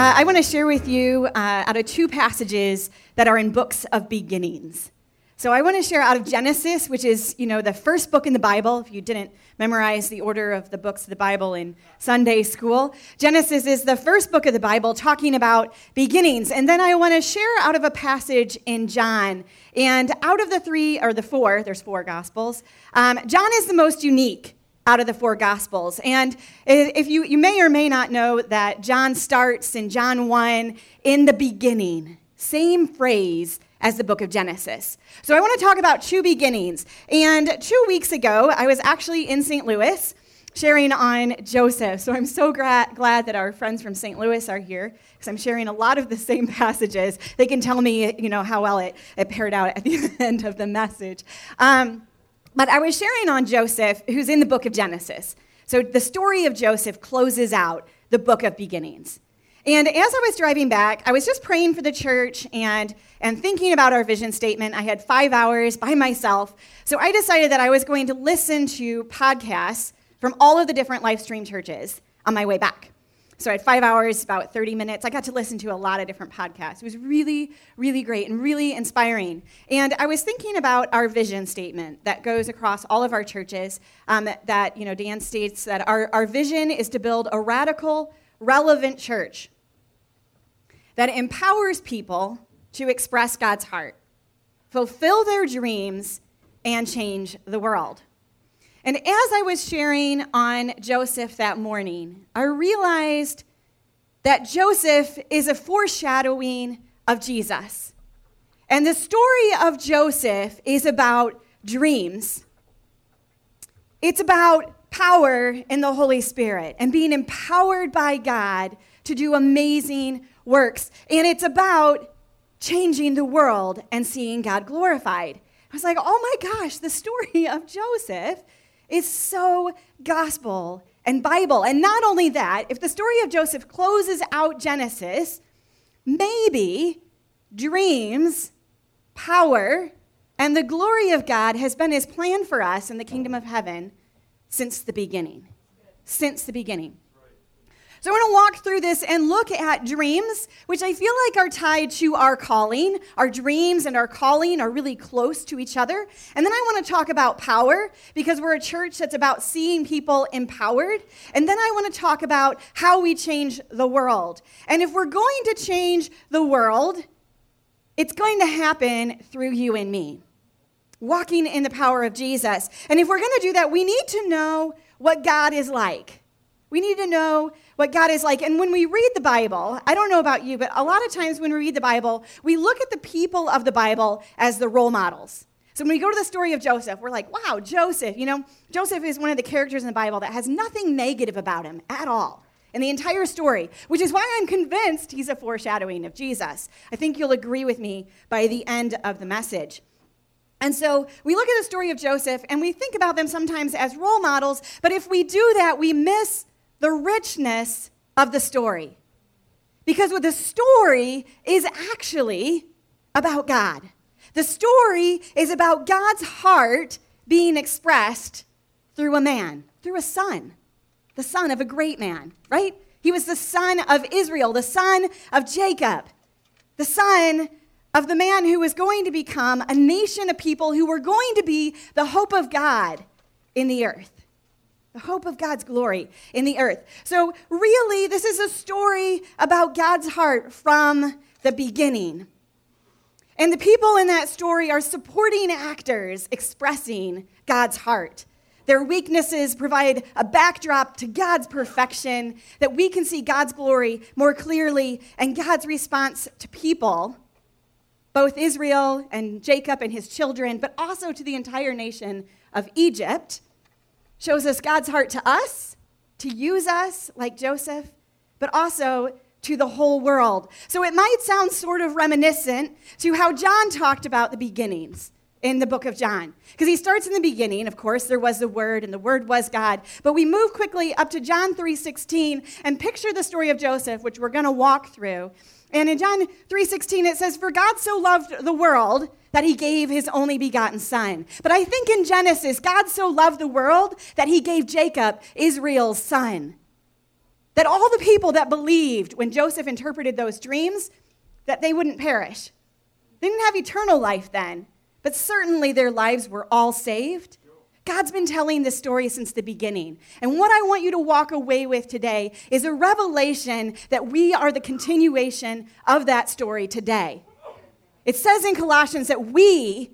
Uh, I want to share with you uh, out of two passages that are in books of beginnings. So I want to share out of Genesis, which is, you know, the first book in the Bible. If you didn't memorize the order of the books of the Bible in Sunday school, Genesis is the first book of the Bible talking about beginnings. And then I want to share out of a passage in John. And out of the three, or the four, there's four gospels, um, John is the most unique out of the four gospels. And if you, you may or may not know that John starts in John 1 in the beginning, same phrase as the book of Genesis. So I want to talk about two beginnings. And two weeks ago, I was actually in St. Louis sharing on Joseph. So I'm so gra- glad that our friends from St. Louis are here because I'm sharing a lot of the same passages. They can tell me, you know, how well it, it paired out at the end of the message. Um, but I was sharing on Joseph, who's in the book of Genesis. So the story of Joseph closes out the book of beginnings. And as I was driving back, I was just praying for the church and, and thinking about our vision statement. I had five hours by myself. So I decided that I was going to listen to podcasts from all of the different live stream churches on my way back. So I had five hours, about 30 minutes. I got to listen to a lot of different podcasts. It was really, really great and really inspiring. And I was thinking about our vision statement that goes across all of our churches. Um, that, you know, Dan states that our, our vision is to build a radical, relevant church that empowers people to express God's heart, fulfill their dreams, and change the world. And as I was sharing on Joseph that morning, I realized that Joseph is a foreshadowing of Jesus. And the story of Joseph is about dreams. It's about power in the Holy Spirit and being empowered by God to do amazing works. And it's about changing the world and seeing God glorified. I was like, oh my gosh, the story of Joseph is so gospel and Bible. And not only that, if the story of Joseph closes out Genesis, maybe dreams, power, and the glory of God has been his plan for us in the kingdom of heaven since the beginning. Since the beginning. So I want to walk through this and look at dreams, which I feel like are tied to our calling. Our dreams and our calling are really close to each other. And then I want to talk about power because we're a church that's about seeing people empowered. And then I want to talk about how we change the world. And if we're going to change the world, it's going to happen through you and me. Walking in the power of Jesus. And if we're going to do that, we need to know what God is like. We need to know what God is like. And when we read the Bible, I don't know about you, but a lot of times when we read the Bible, we look at the people of the Bible as the role models. So when we go to the story of Joseph, we're like, wow, Joseph, you know, Joseph is one of the characters in the Bible that has nothing negative about him at all in the entire story, which is why I'm convinced he's a foreshadowing of Jesus. I think you'll agree with me by the end of the message. And so we look at the story of Joseph and we think about them sometimes as role models, but if we do that, we miss the richness of the story. Because what the story is actually about God. The story is about God's heart being expressed through a man, through a son, the son of a great man, right? He was the son of Israel, the son of Jacob, the son of the man who was going to become a nation of people who were going to be the hope of God in the earth the hope of God's glory in the earth. So, really, this is a story about God's heart from the beginning. And the people in that story are supporting actors expressing God's heart. Their weaknesses provide a backdrop to God's perfection that we can see God's glory more clearly and God's response to people, both Israel and Jacob and his children, but also to the entire nation of Egypt shows us God's heart to us, to use us like Joseph, but also to the whole world. So it might sound sort of reminiscent to how John talked about the beginnings in the book of John. Because he starts in the beginning, of course, there was the word and the word was God. But we move quickly up to John 3:16 and picture the story of Joseph, which we're going to walk through. And in John 3:16 it says for God so loved the world that he gave his only begotten son. But I think in Genesis God so loved the world that he gave Jacob Israel's son. that all the people that believed when Joseph interpreted those dreams that they wouldn't perish. They didn't have eternal life then, but certainly their lives were all saved. God's been telling this story since the beginning. And what I want you to walk away with today is a revelation that we are the continuation of that story today. It says in Colossians that we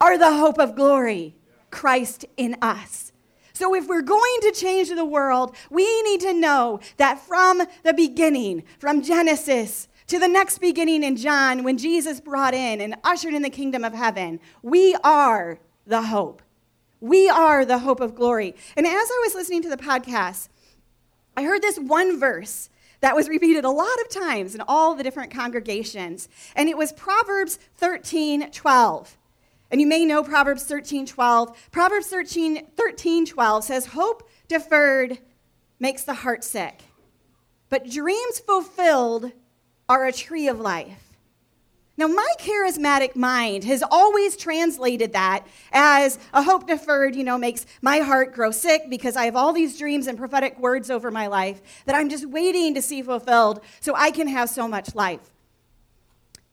are the hope of glory, Christ in us. So, if we're going to change the world, we need to know that from the beginning, from Genesis to the next beginning in John, when Jesus brought in and ushered in the kingdom of heaven, we are the hope. We are the hope of glory. And as I was listening to the podcast, I heard this one verse that was repeated a lot of times in all the different congregations. And it was Proverbs 13 12. And you may know Proverbs 13 12. Proverbs 13, 13 12 says, Hope deferred makes the heart sick, but dreams fulfilled are a tree of life. Now, my charismatic mind has always translated that as a hope deferred, you know, makes my heart grow sick because I have all these dreams and prophetic words over my life that I'm just waiting to see fulfilled so I can have so much life.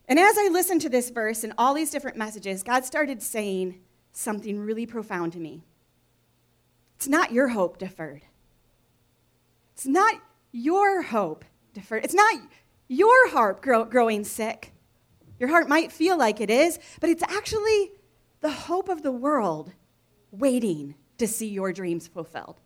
And as I listened to this verse and all these different messages, God started saying something really profound to me. It's not your hope deferred. It's not your hope deferred. It's not your heart grow, growing sick. Your heart might feel like it is, but it's actually the hope of the world waiting to see your dreams fulfilled.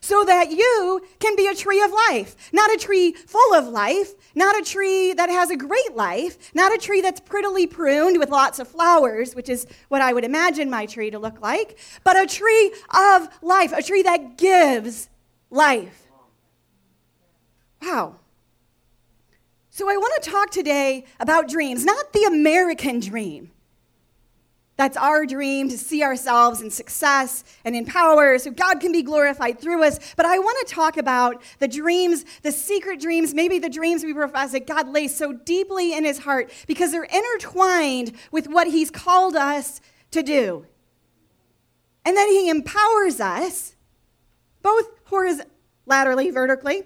So that you can be a tree of life, not a tree full of life, not a tree that has a great life, not a tree that's prettily pruned with lots of flowers, which is what I would imagine my tree to look like, but a tree of life, a tree that gives life. Wow. So, I want to talk today about dreams, not the American dream. That's our dream to see ourselves in success and in power so God can be glorified through us. But I want to talk about the dreams, the secret dreams, maybe the dreams we profess that God lays so deeply in his heart because they're intertwined with what he's called us to do. And then he empowers us, both horizontally, vertically,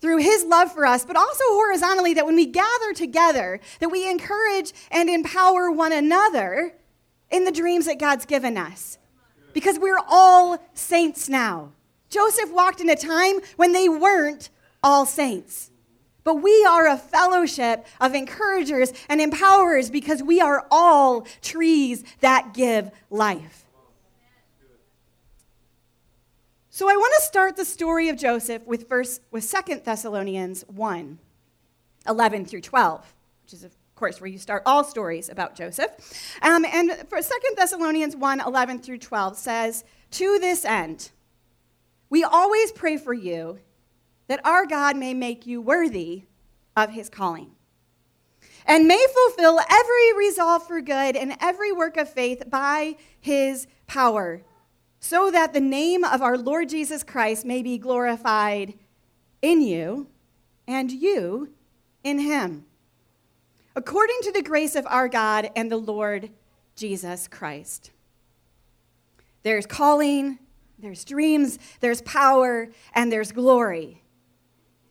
through his love for us, but also horizontally that when we gather together, that we encourage and empower one another in the dreams that God's given us. Because we're all saints now. Joseph walked in a time when they weren't all saints. But we are a fellowship of encouragers and empowerers because we are all trees that give life. So I want to start the story of Joseph with verse with 2 Thessalonians 1, 11 through 12, which is of course where you start all stories about Joseph. Um, and for 2 Thessalonians 1, 11 through 12 says, To this end, we always pray for you that our God may make you worthy of his calling and may fulfill every resolve for good and every work of faith by his power so that the name of our Lord Jesus Christ may be glorified in you and you in him, according to the grace of our God and the Lord Jesus Christ. There's calling, there's dreams, there's power, and there's glory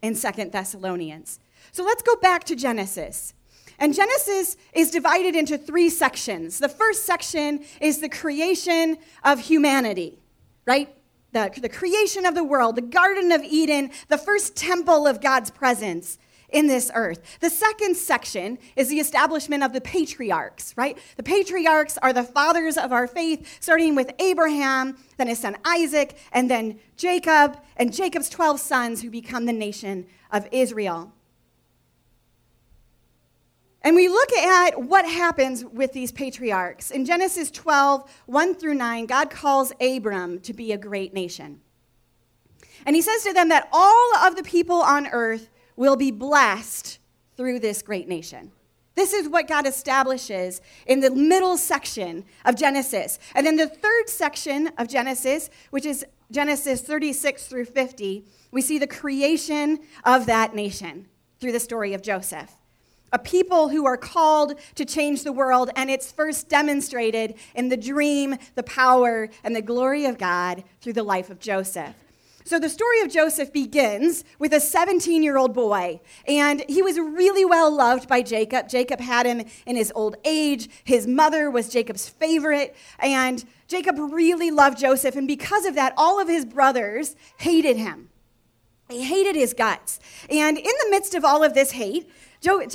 in Second Thessalonians. So let's go back to Genesis. And Genesis is divided into three sections. The first section is the creation of humanity, right? The, the creation of the world, the Garden of Eden, the first temple of God's presence in this earth. The second section is the establishment of the patriarchs, right? The patriarchs are the fathers of our faith, starting with Abraham, then his son Isaac, and then Jacob, and Jacob's 12 sons who become the nation of Israel. And we look at what happens with these patriarchs. In Genesis 12, 1 through 9, God calls Abram to be a great nation. And he says to them that all of the people on earth will be blessed through this great nation. This is what God establishes in the middle section of Genesis. And then the third section of Genesis, which is Genesis 36 through 50, we see the creation of that nation through the story of Joseph a people who are called to change the world, and it's first demonstrated in the dream, the power, and the glory of God through the life of Joseph. So the story of Joseph begins with a 17 year old boy, and he was really well loved by Jacob. Jacob had him in his old age. His mother was Jacob's favorite, and Jacob really loved Joseph, and because of that, all of his brothers hated him. They hated his guts. And in the midst of all of this hate, jo-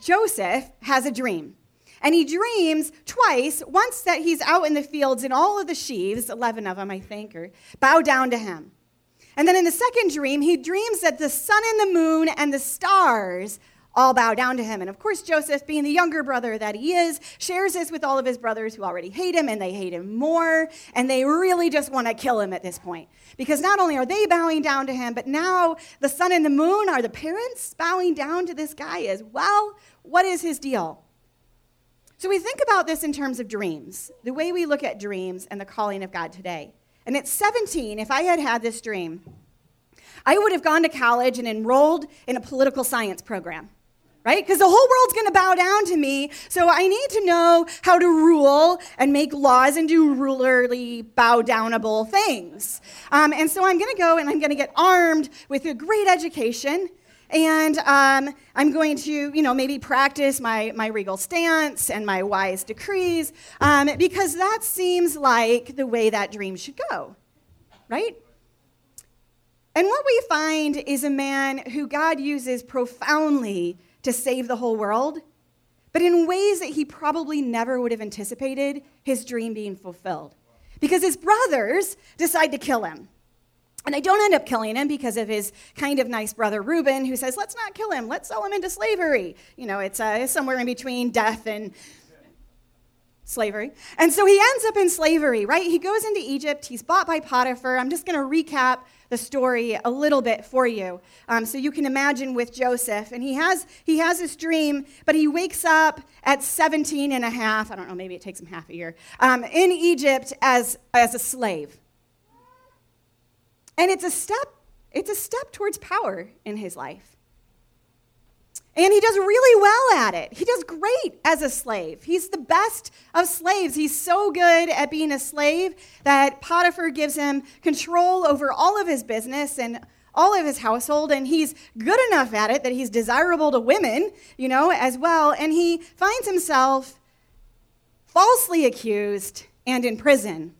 Joseph has a dream. And he dreams twice, once that he's out in the fields and all of the sheaves, 11 of them, I think, or bow down to him. And then in the second dream, he dreams that the sun and the moon and the stars all bow down to him. And of course, Joseph, being the younger brother that he is, shares this with all of his brothers who already hate him, and they hate him more. And they really just want to kill him at this point. Because not only are they bowing down to him, but now the sun and the moon are the parents bowing down to this guy as well. What is his deal? So we think about this in terms of dreams, the way we look at dreams and the calling of God today. And at 17, if I had had this dream, I would have gone to college and enrolled in a political science program, right? Because the whole world's going to bow down to me. So I need to know how to rule and make laws and do rulerly, bow downable things. Um, and so I'm going to go and I'm going to get armed with a great education and um, I'm going to, you know, maybe practice my, my regal stance and my wise decrees um, because that seems like the way that dream should go, right? And what we find is a man who God uses profoundly to save the whole world, but in ways that he probably never would have anticipated his dream being fulfilled. Because his brothers decide to kill him. And they don't end up killing him because of his kind of nice brother Reuben, who says, let's not kill him, let's sell him into slavery. You know, it's uh, somewhere in between death and slavery. And so he ends up in slavery, right? He goes into Egypt, he's bought by Potiphar. I'm just going to recap the story a little bit for you um, so you can imagine with joseph and he has he has this dream but he wakes up at 17 and a half i don't know maybe it takes him half a year um, in egypt as as a slave and it's a step, it's a step towards power in his life. And he does really well at it. He does great as a slave. He's the best of slaves. He's so good at being a slave that Potiphar gives him control over all of his business and all of his household. And he's good enough at it that he's desirable to women, you know, as well. And he finds himself falsely accused and in prison.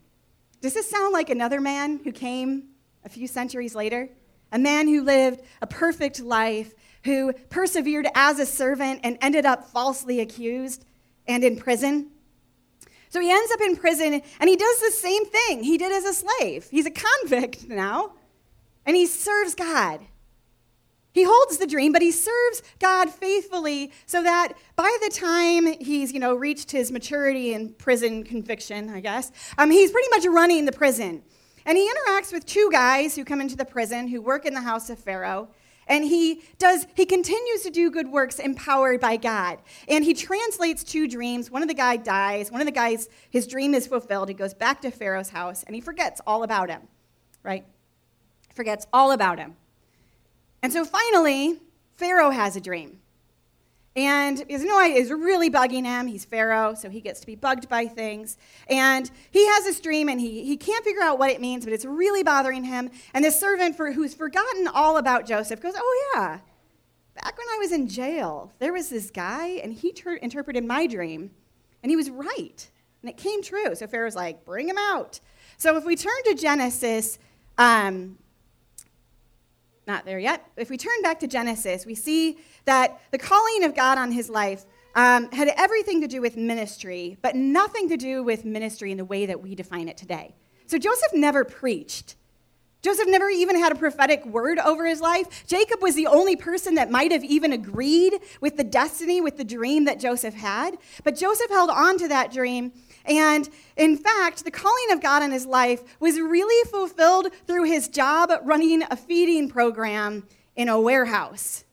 Does this sound like another man who came a few centuries later. A man who lived a perfect life, who persevered as a servant and ended up falsely accused and in prison. So he ends up in prison and he does the same thing he did as a slave. He's a convict now, and he serves God. He holds the dream, but he serves God faithfully so that by the time he's, you know, reached his maturity in prison conviction, I guess, um, he's pretty much running the prison. And he interacts with two guys who come into the prison who work in the house of Pharaoh. And he does, he continues to do good works empowered by God. And he translates two dreams. One of the guys dies. One of the guys, his dream is fulfilled. He goes back to Pharaoh's house and he forgets all about him, right? Forgets all about him. And so finally, Pharaoh has a dream. And he has is really bugging him. He's Pharaoh, so he gets to be bugged by things. And he has this dream, and he, he can't figure out what it means, but it's really bothering him. And this servant for, who's forgotten all about Joseph goes, Oh, yeah, back when I was in jail, there was this guy, and he ter- interpreted my dream, and he was right. And it came true. So Pharaoh's like, Bring him out. So if we turn to Genesis, um, not there yet. If we turn back to Genesis, we see that the calling of God on his life um, had everything to do with ministry, but nothing to do with ministry in the way that we define it today. So Joseph never preached. Joseph never even had a prophetic word over his life. Jacob was the only person that might have even agreed with the destiny, with the dream that Joseph had. But Joseph held on to that dream. And in fact, the calling of God in his life was really fulfilled through his job running a feeding program in a warehouse.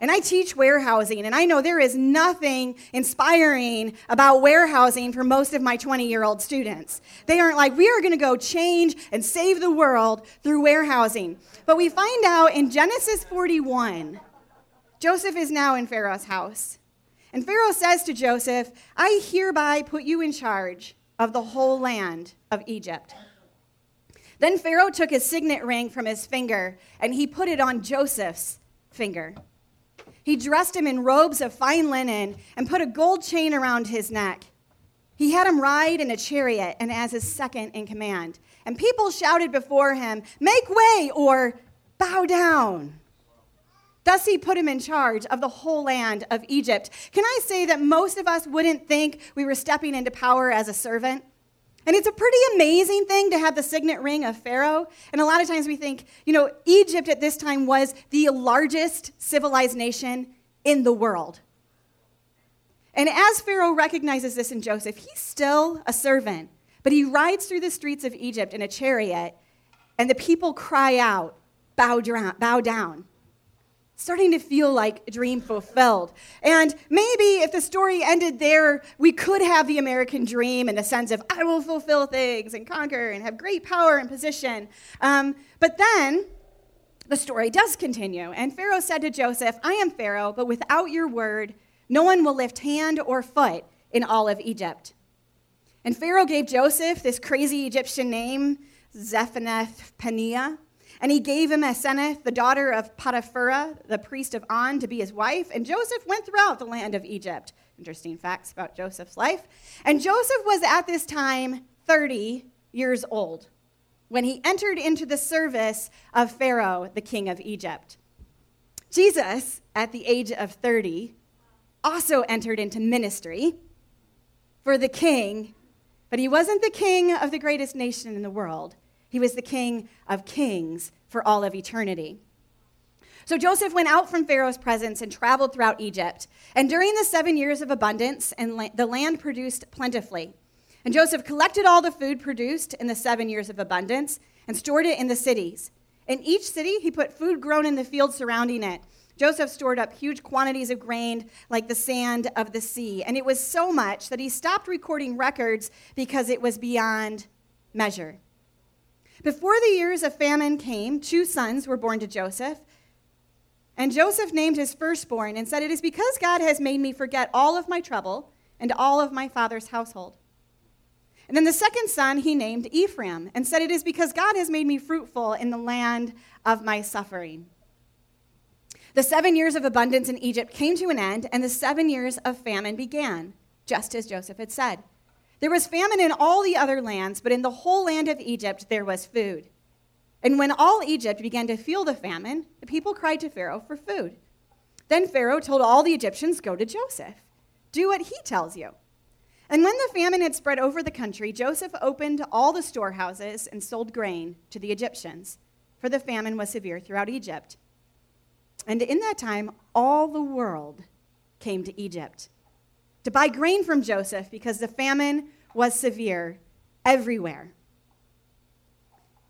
And I teach warehousing, and I know there is nothing inspiring about warehousing for most of my 20 year old students. They aren't like, we are going to go change and save the world through warehousing. But we find out in Genesis 41, Joseph is now in Pharaoh's house. And Pharaoh says to Joseph, I hereby put you in charge of the whole land of Egypt. Then Pharaoh took his signet ring from his finger and he put it on Joseph's finger. He dressed him in robes of fine linen and put a gold chain around his neck. He had him ride in a chariot and as his second in command. And people shouted before him, Make way or bow down. Thus he put him in charge of the whole land of Egypt. Can I say that most of us wouldn't think we were stepping into power as a servant? And it's a pretty amazing thing to have the signet ring of Pharaoh. And a lot of times we think, you know, Egypt at this time was the largest civilized nation in the world. And as Pharaoh recognizes this in Joseph, he's still a servant, but he rides through the streets of Egypt in a chariot, and the people cry out, bow down. Bow down starting to feel like a dream fulfilled. And maybe if the story ended there, we could have the American dream in the sense of, I will fulfill things and conquer and have great power and position. Um, but then the story does continue. And Pharaoh said to Joseph, I am Pharaoh, but without your word, no one will lift hand or foot in all of Egypt. And Pharaoh gave Joseph this crazy Egyptian name, Zephanath Paneah and he gave him Aseneth, the daughter of Potiphera, the priest of On, to be his wife. And Joseph went throughout the land of Egypt. Interesting facts about Joseph's life. And Joseph was at this time 30 years old when he entered into the service of Pharaoh, the king of Egypt. Jesus, at the age of 30, also entered into ministry for the king, but he wasn't the king of the greatest nation in the world. He was the king of kings for all of eternity. So Joseph went out from Pharaoh's presence and traveled throughout Egypt. And during the seven years of abundance, and la- the land produced plentifully. And Joseph collected all the food produced in the seven years of abundance and stored it in the cities. In each city, he put food grown in the fields surrounding it. Joseph stored up huge quantities of grain like the sand of the sea. And it was so much that he stopped recording records because it was beyond measure. Before the years of famine came, two sons were born to Joseph. And Joseph named his firstborn and said, It is because God has made me forget all of my trouble and all of my father's household. And then the second son he named Ephraim and said, It is because God has made me fruitful in the land of my suffering. The seven years of abundance in Egypt came to an end, and the seven years of famine began, just as Joseph had said. There was famine in all the other lands, but in the whole land of Egypt there was food. And when all Egypt began to feel the famine, the people cried to Pharaoh for food. Then Pharaoh told all the Egyptians, Go to Joseph, do what he tells you. And when the famine had spread over the country, Joseph opened all the storehouses and sold grain to the Egyptians, for the famine was severe throughout Egypt. And in that time, all the world came to Egypt to buy grain from Joseph because the famine was severe everywhere.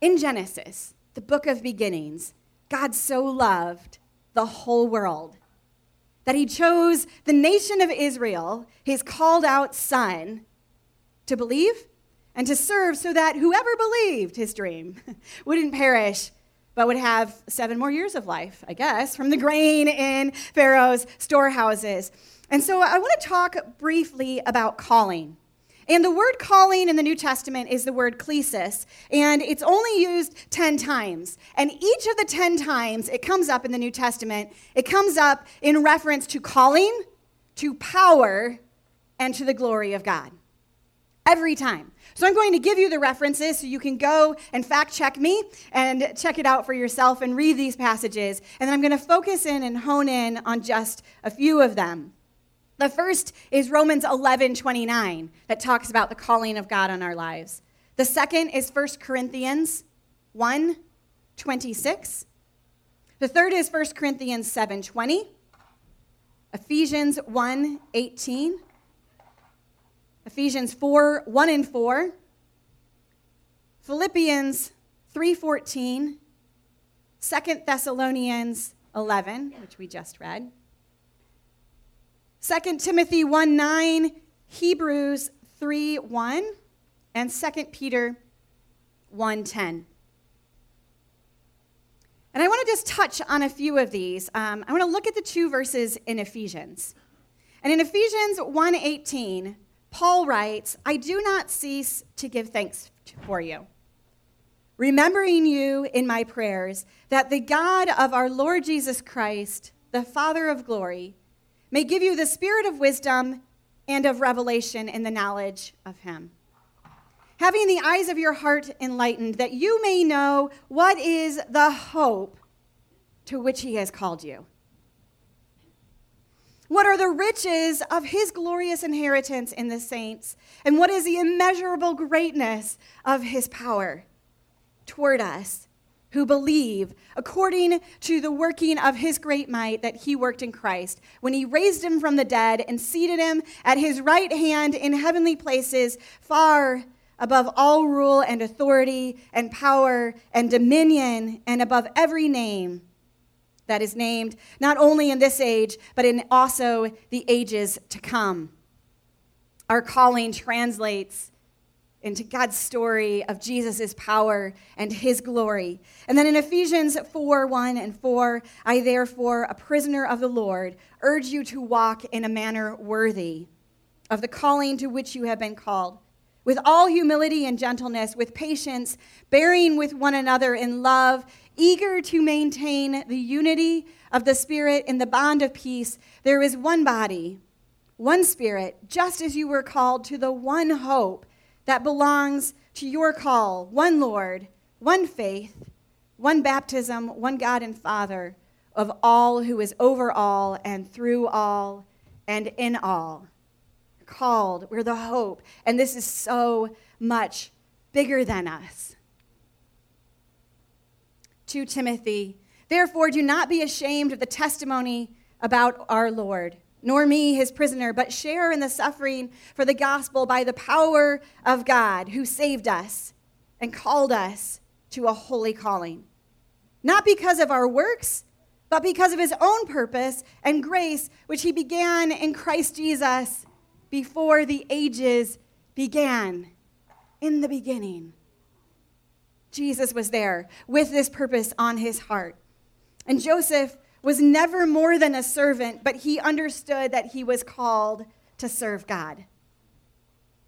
In Genesis, the book of beginnings, God so loved the whole world that he chose the nation of Israel, his called out son, to believe and to serve so that whoever believed his dream wouldn't perish but would have seven more years of life, I guess, from the grain in Pharaoh's storehouses. And so I want to talk briefly about calling. And the word calling in the New Testament is the word klesis, and it's only used 10 times. And each of the 10 times it comes up in the New Testament, it comes up in reference to calling, to power, and to the glory of God. Every time. So I'm going to give you the references so you can go and fact check me and check it out for yourself and read these passages. And then I'm going to focus in and hone in on just a few of them. The first is Romans 11 29, that talks about the calling of God on our lives. The second is 1 Corinthians 1 26. The third is 1 Corinthians 7 20. Ephesians 1 18. Ephesians 4 1 and 4. Philippians 3 14. 2 Thessalonians 11, which we just read. 2 Timothy 1 9, Hebrews 3 1, and 2 Peter 1 10. And I want to just touch on a few of these. Um, I want to look at the two verses in Ephesians. And in Ephesians 1:18, Paul writes, "I do not cease to give thanks for you, remembering you in my prayers, that the God of our Lord Jesus Christ, the Father of glory, may give you the spirit of wisdom and of revelation in the knowledge of him. Having the eyes of your heart enlightened, that you may know what is the hope to which he has called you. What are the riches of his glorious inheritance in the saints? And what is the immeasurable greatness of his power toward us who believe according to the working of his great might that he worked in Christ when he raised him from the dead and seated him at his right hand in heavenly places, far above all rule and authority and power and dominion and above every name that is named, not only in this age, but in also the ages to come. Our calling translates into God's story of Jesus' power and his glory. And then in Ephesians 4 1 and 4, I therefore, a prisoner of the Lord, urge you to walk in a manner worthy of the calling to which you have been called, with all humility and gentleness, with patience, bearing with one another in love eager to maintain the unity of the Spirit in the bond of peace, there is one body, one Spirit, just as you were called to the one hope that belongs to your call one Lord, one faith, one baptism, one God and Father of all who is over all and through all and in all. Called, we're the hope. And this is so much bigger than us. 2 Timothy. Therefore, do not be ashamed of the testimony about our Lord, nor me, his prisoner, but share in the suffering for the gospel by the power of God, who saved us and called us to a holy calling. Not because of our works, but because of his own purpose and grace, which he began in Christ Jesus before the ages began. In the beginning. Jesus was there with this purpose on his heart. And Joseph was never more than a servant, but he understood that he was called to serve God.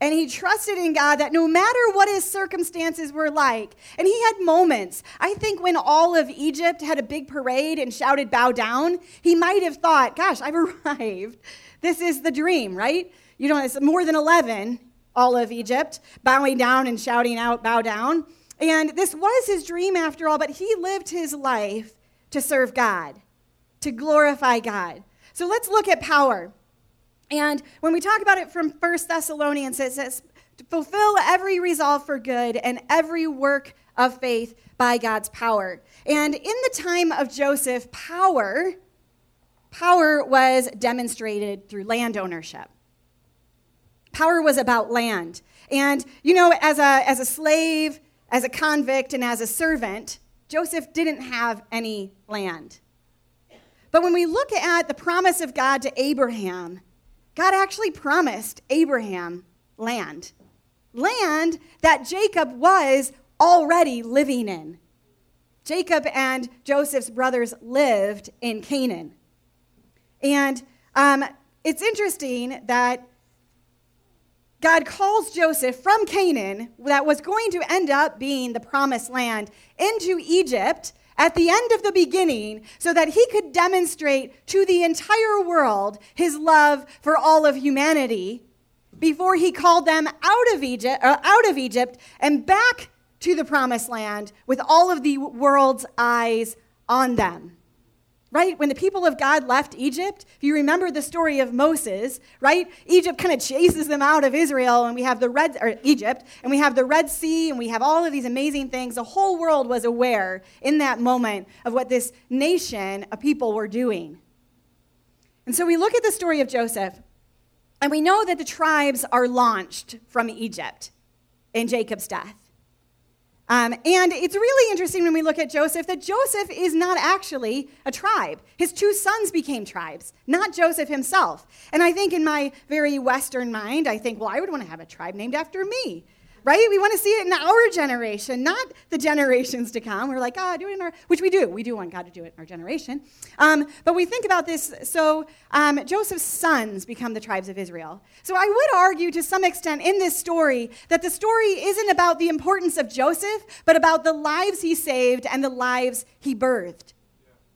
And he trusted in God that no matter what his circumstances were like, and he had moments. I think when all of Egypt had a big parade and shouted, Bow down, he might have thought, Gosh, I've arrived. This is the dream, right? You know, it's more than 11, all of Egypt, bowing down and shouting out, Bow down. And this was his dream after all, but he lived his life to serve God, to glorify God. So let's look at power. And when we talk about it from First Thessalonians, it says, fulfill every resolve for good and every work of faith by God's power. And in the time of Joseph, power, power was demonstrated through land ownership. Power was about land. And, you know, as a, as a slave, as a convict and as a servant, Joseph didn't have any land. But when we look at the promise of God to Abraham, God actually promised Abraham land. Land that Jacob was already living in. Jacob and Joseph's brothers lived in Canaan. And um, it's interesting that God calls Joseph from Canaan, that was going to end up being the promised land, into Egypt at the end of the beginning so that he could demonstrate to the entire world his love for all of humanity before he called them out of Egypt, uh, out of Egypt and back to the promised land with all of the world's eyes on them right? When the people of God left Egypt, if you remember the story of Moses, right? Egypt kind of chases them out of Israel, and we have the Red, or Egypt, and we have the Red Sea, and we have all of these amazing things. The whole world was aware in that moment of what this nation of people were doing. And so we look at the story of Joseph, and we know that the tribes are launched from Egypt in Jacob's death. Um, and it's really interesting when we look at Joseph that Joseph is not actually a tribe. His two sons became tribes, not Joseph himself. And I think in my very Western mind, I think, well, I would want to have a tribe named after me. Right? We want to see it in our generation, not the generations to come. We're like, ah, oh, do it in our, which we do. We do want God to do it in our generation. Um, but we think about this. So um, Joseph's sons become the tribes of Israel. So I would argue to some extent in this story that the story isn't about the importance of Joseph, but about the lives he saved and the lives he birthed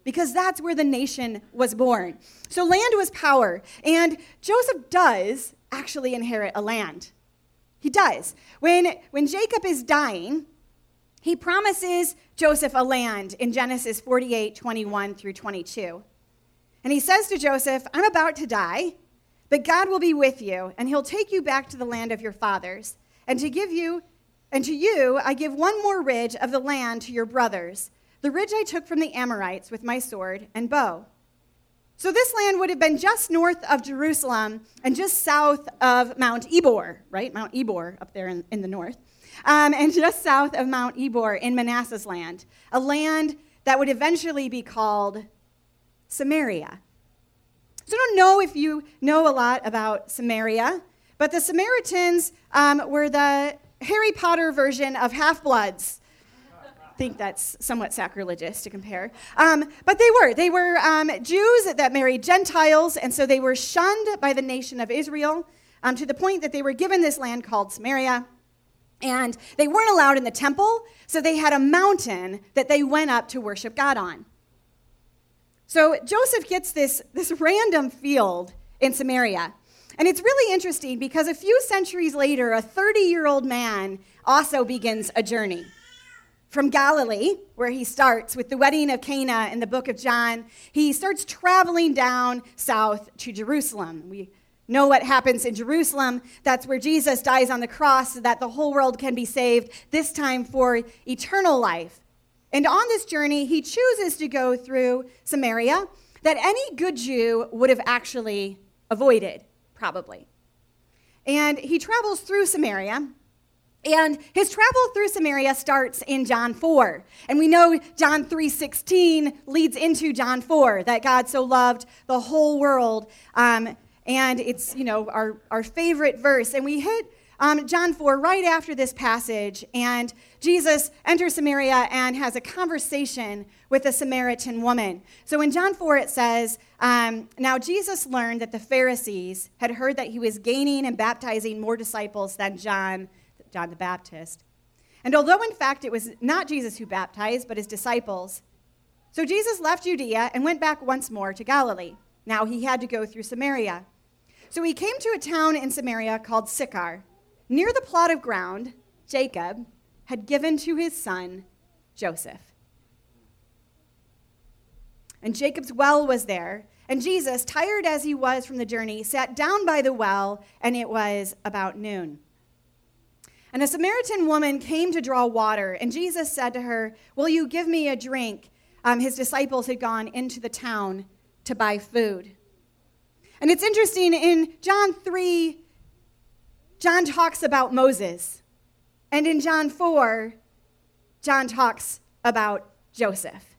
because that's where the nation was born. So land was power, and Joseph does actually inherit a land. He does. When, when Jacob is dying, he promises Joseph a land in Genesis 48 21 through 22. And he says to Joseph, I'm about to die, but God will be with you, and he'll take you back to the land of your fathers. And to give you, and to you, I give one more ridge of the land to your brothers, the ridge I took from the Amorites with my sword and bow. So this land would have been just north of Jerusalem and just south of Mount Ebal, right? Mount Ebal up there in, in the north. Um, and just south of Mount Ebal in Manasseh's land, a land that would eventually be called Samaria. So I don't know if you know a lot about Samaria, but the Samaritans um, were the Harry Potter version of half bloods think that's somewhat sacrilegious to compare. Um, but they were. They were um, Jews that married Gentiles, and so they were shunned by the nation of Israel um, to the point that they were given this land called Samaria. And they weren't allowed in the temple, so they had a mountain that they went up to worship God on. So Joseph gets this, this random field in Samaria. And it's really interesting because a few centuries later, a 30 year old man also begins a journey from Galilee, where he starts with the wedding of Cana in the book of John, he starts traveling down south to Jerusalem. We know what happens in Jerusalem. That's where Jesus dies on the cross so that the whole world can be saved, this time for eternal life. And on this journey, he chooses to go through Samaria that any good Jew would have actually avoided, probably. And he travels through Samaria and his travel through Samaria starts in John 4. And we know John 3:16 leads into John 4 that God so loved the whole world. Um, and it's, you know, our, our favorite verse. And we hit um, John 4 right after this passage. And Jesus enters Samaria and has a conversation with a Samaritan woman. So in John 4, it says, um, Now Jesus learned that the Pharisees had heard that he was gaining and baptizing more disciples than John John the Baptist. And although in fact it was not Jesus who baptized, but his disciples, so Jesus left Judea and went back once more to Galilee. Now he had to go through Samaria. So he came to a town in Samaria called Sychar, near the plot of ground Jacob had given to his son Joseph. And Jacob's well was there, and Jesus, tired as he was from the journey, sat down by the well, and it was about noon. And a Samaritan woman came to draw water, and Jesus said to her, Will you give me a drink? Um, his disciples had gone into the town to buy food. And it's interesting, in John 3, John talks about Moses. And in John 4, John talks about Joseph.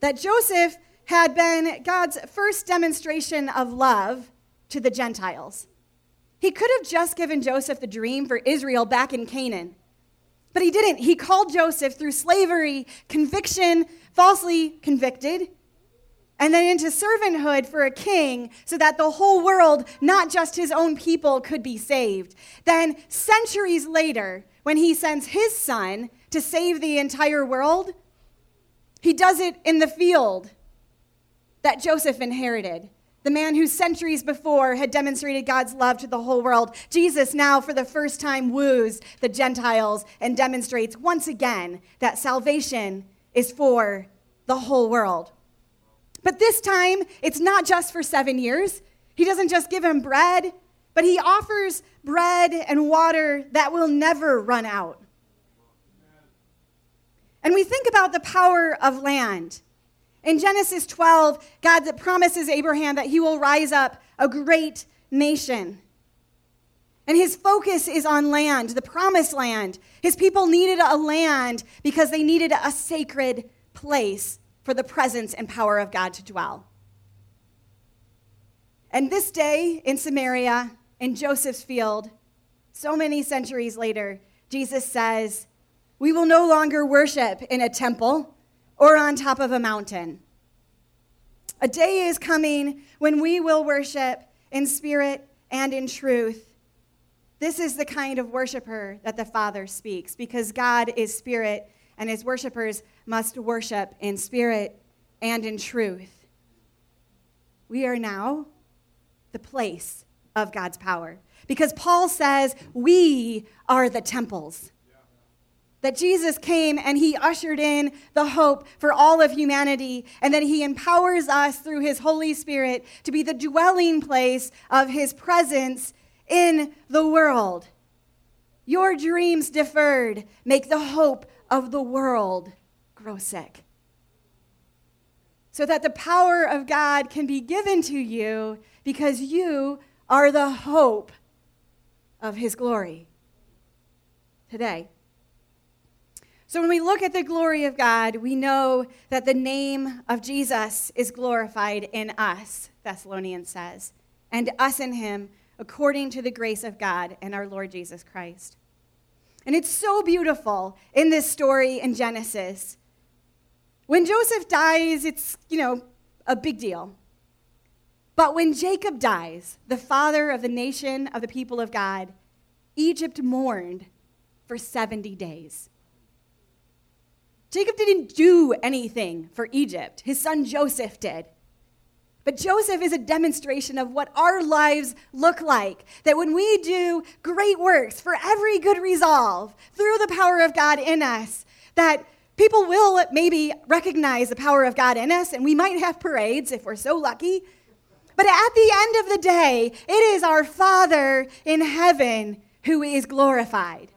That Joseph had been God's first demonstration of love to the Gentiles. He could have just given Joseph the dream for Israel back in Canaan. But he didn't. He called Joseph through slavery, conviction, falsely convicted, and then into servanthood for a king so that the whole world, not just his own people, could be saved. Then, centuries later, when he sends his son to save the entire world, he does it in the field that Joseph inherited the man who centuries before had demonstrated God's love to the whole world. Jesus now, for the first time, woos the Gentiles and demonstrates once again that salvation is for the whole world. But this time, it's not just for seven years. He doesn't just give him bread, but he offers bread and water that will never run out. And we think about the power of land. In Genesis 12, God promises Abraham that he will rise up a great nation. And his focus is on land, the promised land. His people needed a land because they needed a sacred place for the presence and power of God to dwell. And this day in Samaria, in Joseph's field, so many centuries later, Jesus says, We will no longer worship in a temple or on top of a mountain. A day is coming when we will worship in spirit and in truth. This is the kind of worshiper that the Father speaks because God is spirit and his worshipers must worship in spirit and in truth. We are now the place of God's power because Paul says we are the temples that Jesus came and he ushered in the hope for all of humanity, and that he empowers us through his Holy Spirit to be the dwelling place of his presence in the world. Your dreams deferred make the hope of the world grow sick. So that the power of God can be given to you because you are the hope of his glory today. So when we look at the glory of God, we know that the name of Jesus is glorified in us, Thessalonians says, and us in him according to the grace of God and our Lord Jesus Christ. And it's so beautiful in this story in Genesis. When Joseph dies, it's, you know, a big deal. But when Jacob dies, the father of the nation of the people of God, Egypt mourned for 70 days. Jacob didn't do anything for Egypt, his son Joseph did. But Joseph is a demonstration of what our lives look like. That when we do great works for every good resolve through the power of God in us, that people will maybe recognize the power of God in us, and we might have parades if we're so lucky. But at the end of the day, it is our Father in heaven who is glorified.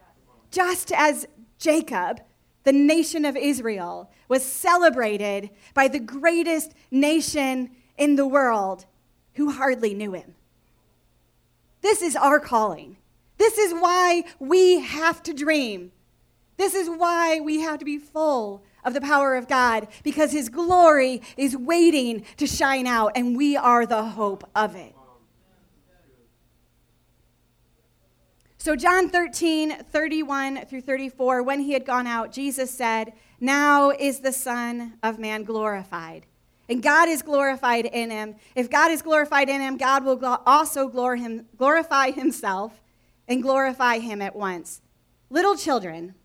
Just as Jacob the nation of Israel was celebrated by the greatest nation in the world who hardly knew him. This is our calling. This is why we have to dream. This is why we have to be full of the power of God because his glory is waiting to shine out and we are the hope of it. So, John 13, 31 through 34, when he had gone out, Jesus said, Now is the Son of Man glorified. And God is glorified in him. If God is glorified in him, God will also glorify himself and glorify him at once. Little children,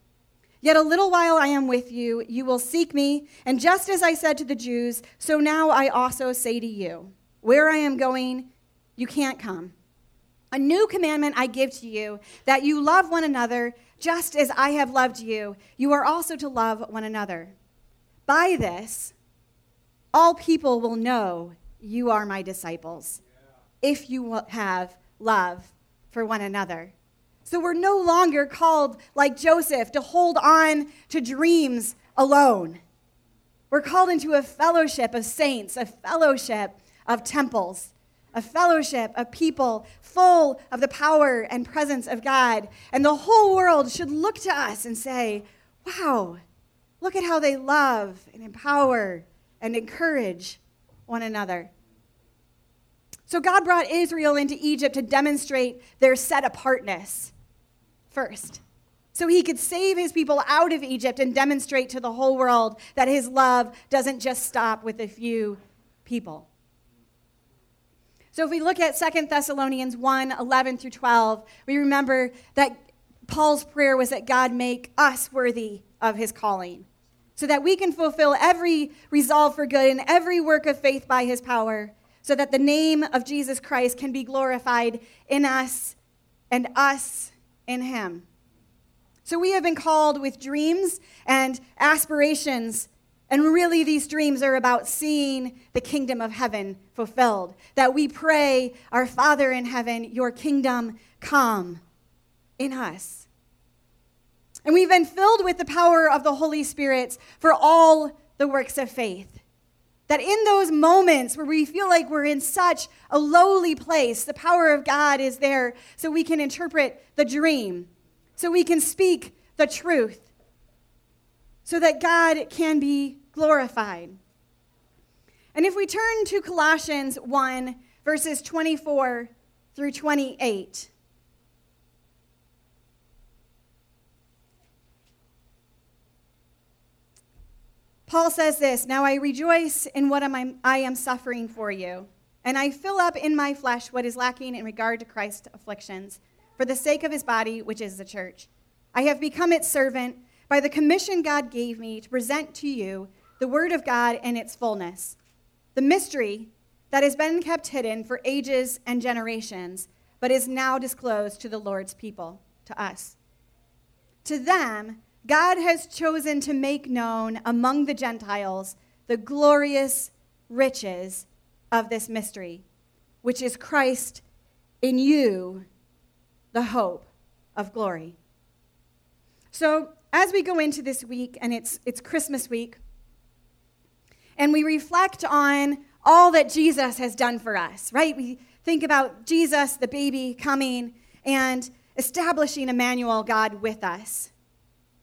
yet a little while I am with you. You will seek me. And just as I said to the Jews, so now I also say to you, Where I am going, you can't come. A new commandment I give to you, that you love one another just as I have loved you. You are also to love one another. By this, all people will know you are my disciples if you have love for one another. So we're no longer called, like Joseph, to hold on to dreams alone. We're called into a fellowship of saints, a fellowship of temples a fellowship, a people full of the power and presence of God. And the whole world should look to us and say, wow, look at how they love and empower and encourage one another. So God brought Israel into Egypt to demonstrate their set apartness first. So he could save his people out of Egypt and demonstrate to the whole world that his love doesn't just stop with a few people. So if we look at 2 Thessalonians 1 11 through 12, we remember that Paul's prayer was that God make us worthy of his calling, so that we can fulfill every resolve for good and every work of faith by his power, so that the name of Jesus Christ can be glorified in us and us in him. So we have been called with dreams and aspirations and really, these dreams are about seeing the kingdom of heaven fulfilled. That we pray, Our Father in heaven, your kingdom come in us. And we've been filled with the power of the Holy Spirit for all the works of faith. That in those moments where we feel like we're in such a lowly place, the power of God is there so we can interpret the dream, so we can speak the truth, so that God can be glorified. And if we turn to Colossians 1, verses 24 through 28, Paul says this Now I rejoice in what am I am suffering for you, and I fill up in my flesh what is lacking in regard to Christ's afflictions, for the sake of his body, which is the church. I have become its servant by the commission God gave me to present to you the word of God in its fullness, the mystery that has been kept hidden for ages and generations, but is now disclosed to the Lord's people, to us. To them, God has chosen to make known among the Gentiles the glorious riches of this mystery, which is Christ in you, the hope of glory. So, as we go into this week, and it's, it's Christmas week, and we reflect on all that Jesus has done for us, right? We think about Jesus, the baby, coming and establishing Emmanuel, God with us.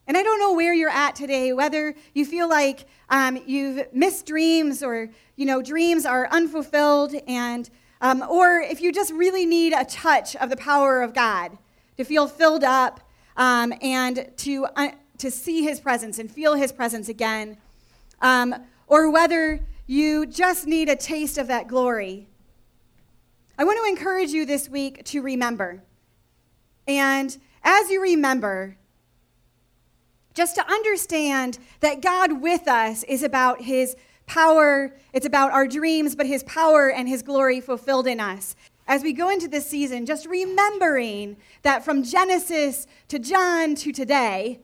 And I don't know where you're at today, whether you feel like um, you've missed dreams or, you know, dreams are unfulfilled, and, um, or if you just really need a touch of the power of God to feel filled up um, and to, uh, to see his presence and feel his presence again, um, or whether you just need a taste of that glory. I want to encourage you this week to remember. And as you remember, just to understand that God with us is about his power, it's about our dreams, but his power and his glory fulfilled in us. As we go into this season, just remembering that from Genesis to John to today,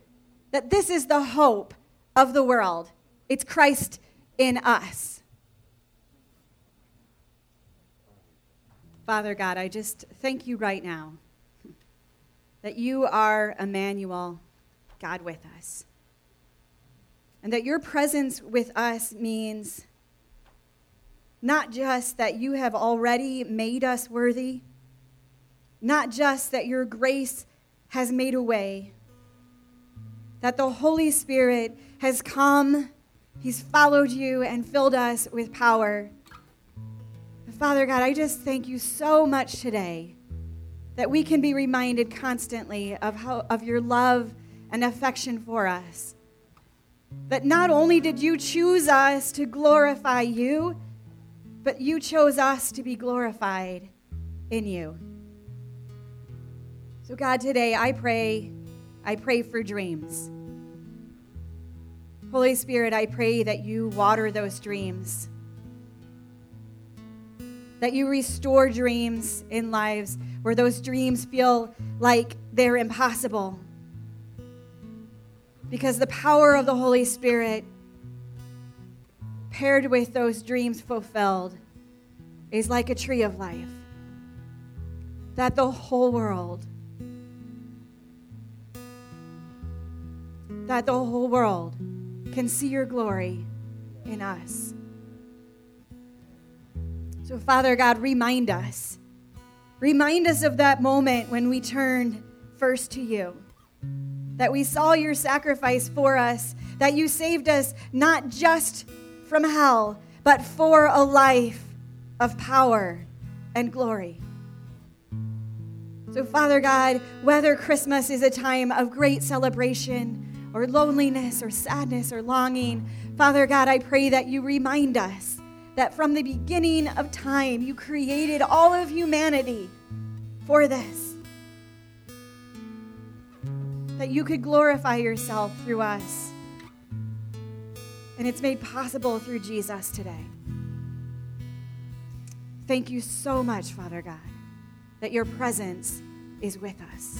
that this is the hope of the world. It's Christ in us. Father God, I just thank you right now that you are Emmanuel God with us. And that your presence with us means not just that you have already made us worthy, not just that your grace has made a way, that the Holy Spirit has come, He's followed you and filled us with power. Father God, I just thank you so much today that we can be reminded constantly of, how, of your love and affection for us. That not only did you choose us to glorify you, but you chose us to be glorified in you. So, God, today I pray, I pray for dreams. Holy Spirit, I pray that you water those dreams, that you restore dreams in lives where those dreams feel like they're impossible because the power of the Holy Spirit, paired with those dreams fulfilled, is like a tree of life. That the whole world, that the whole world can see your glory in us. So, Father God, remind us. Remind us of that moment when we turned first to you that we saw your sacrifice for us, that you saved us not just from hell, but for a life of power and glory. So, Father God, whether Christmas is a time of great celebration or loneliness or sadness or longing, Father God, I pray that you remind us that from the beginning of time, you created all of humanity for this that you could glorify yourself through us. And it's made possible through Jesus today. Thank you so much, Father God, that your presence is with us.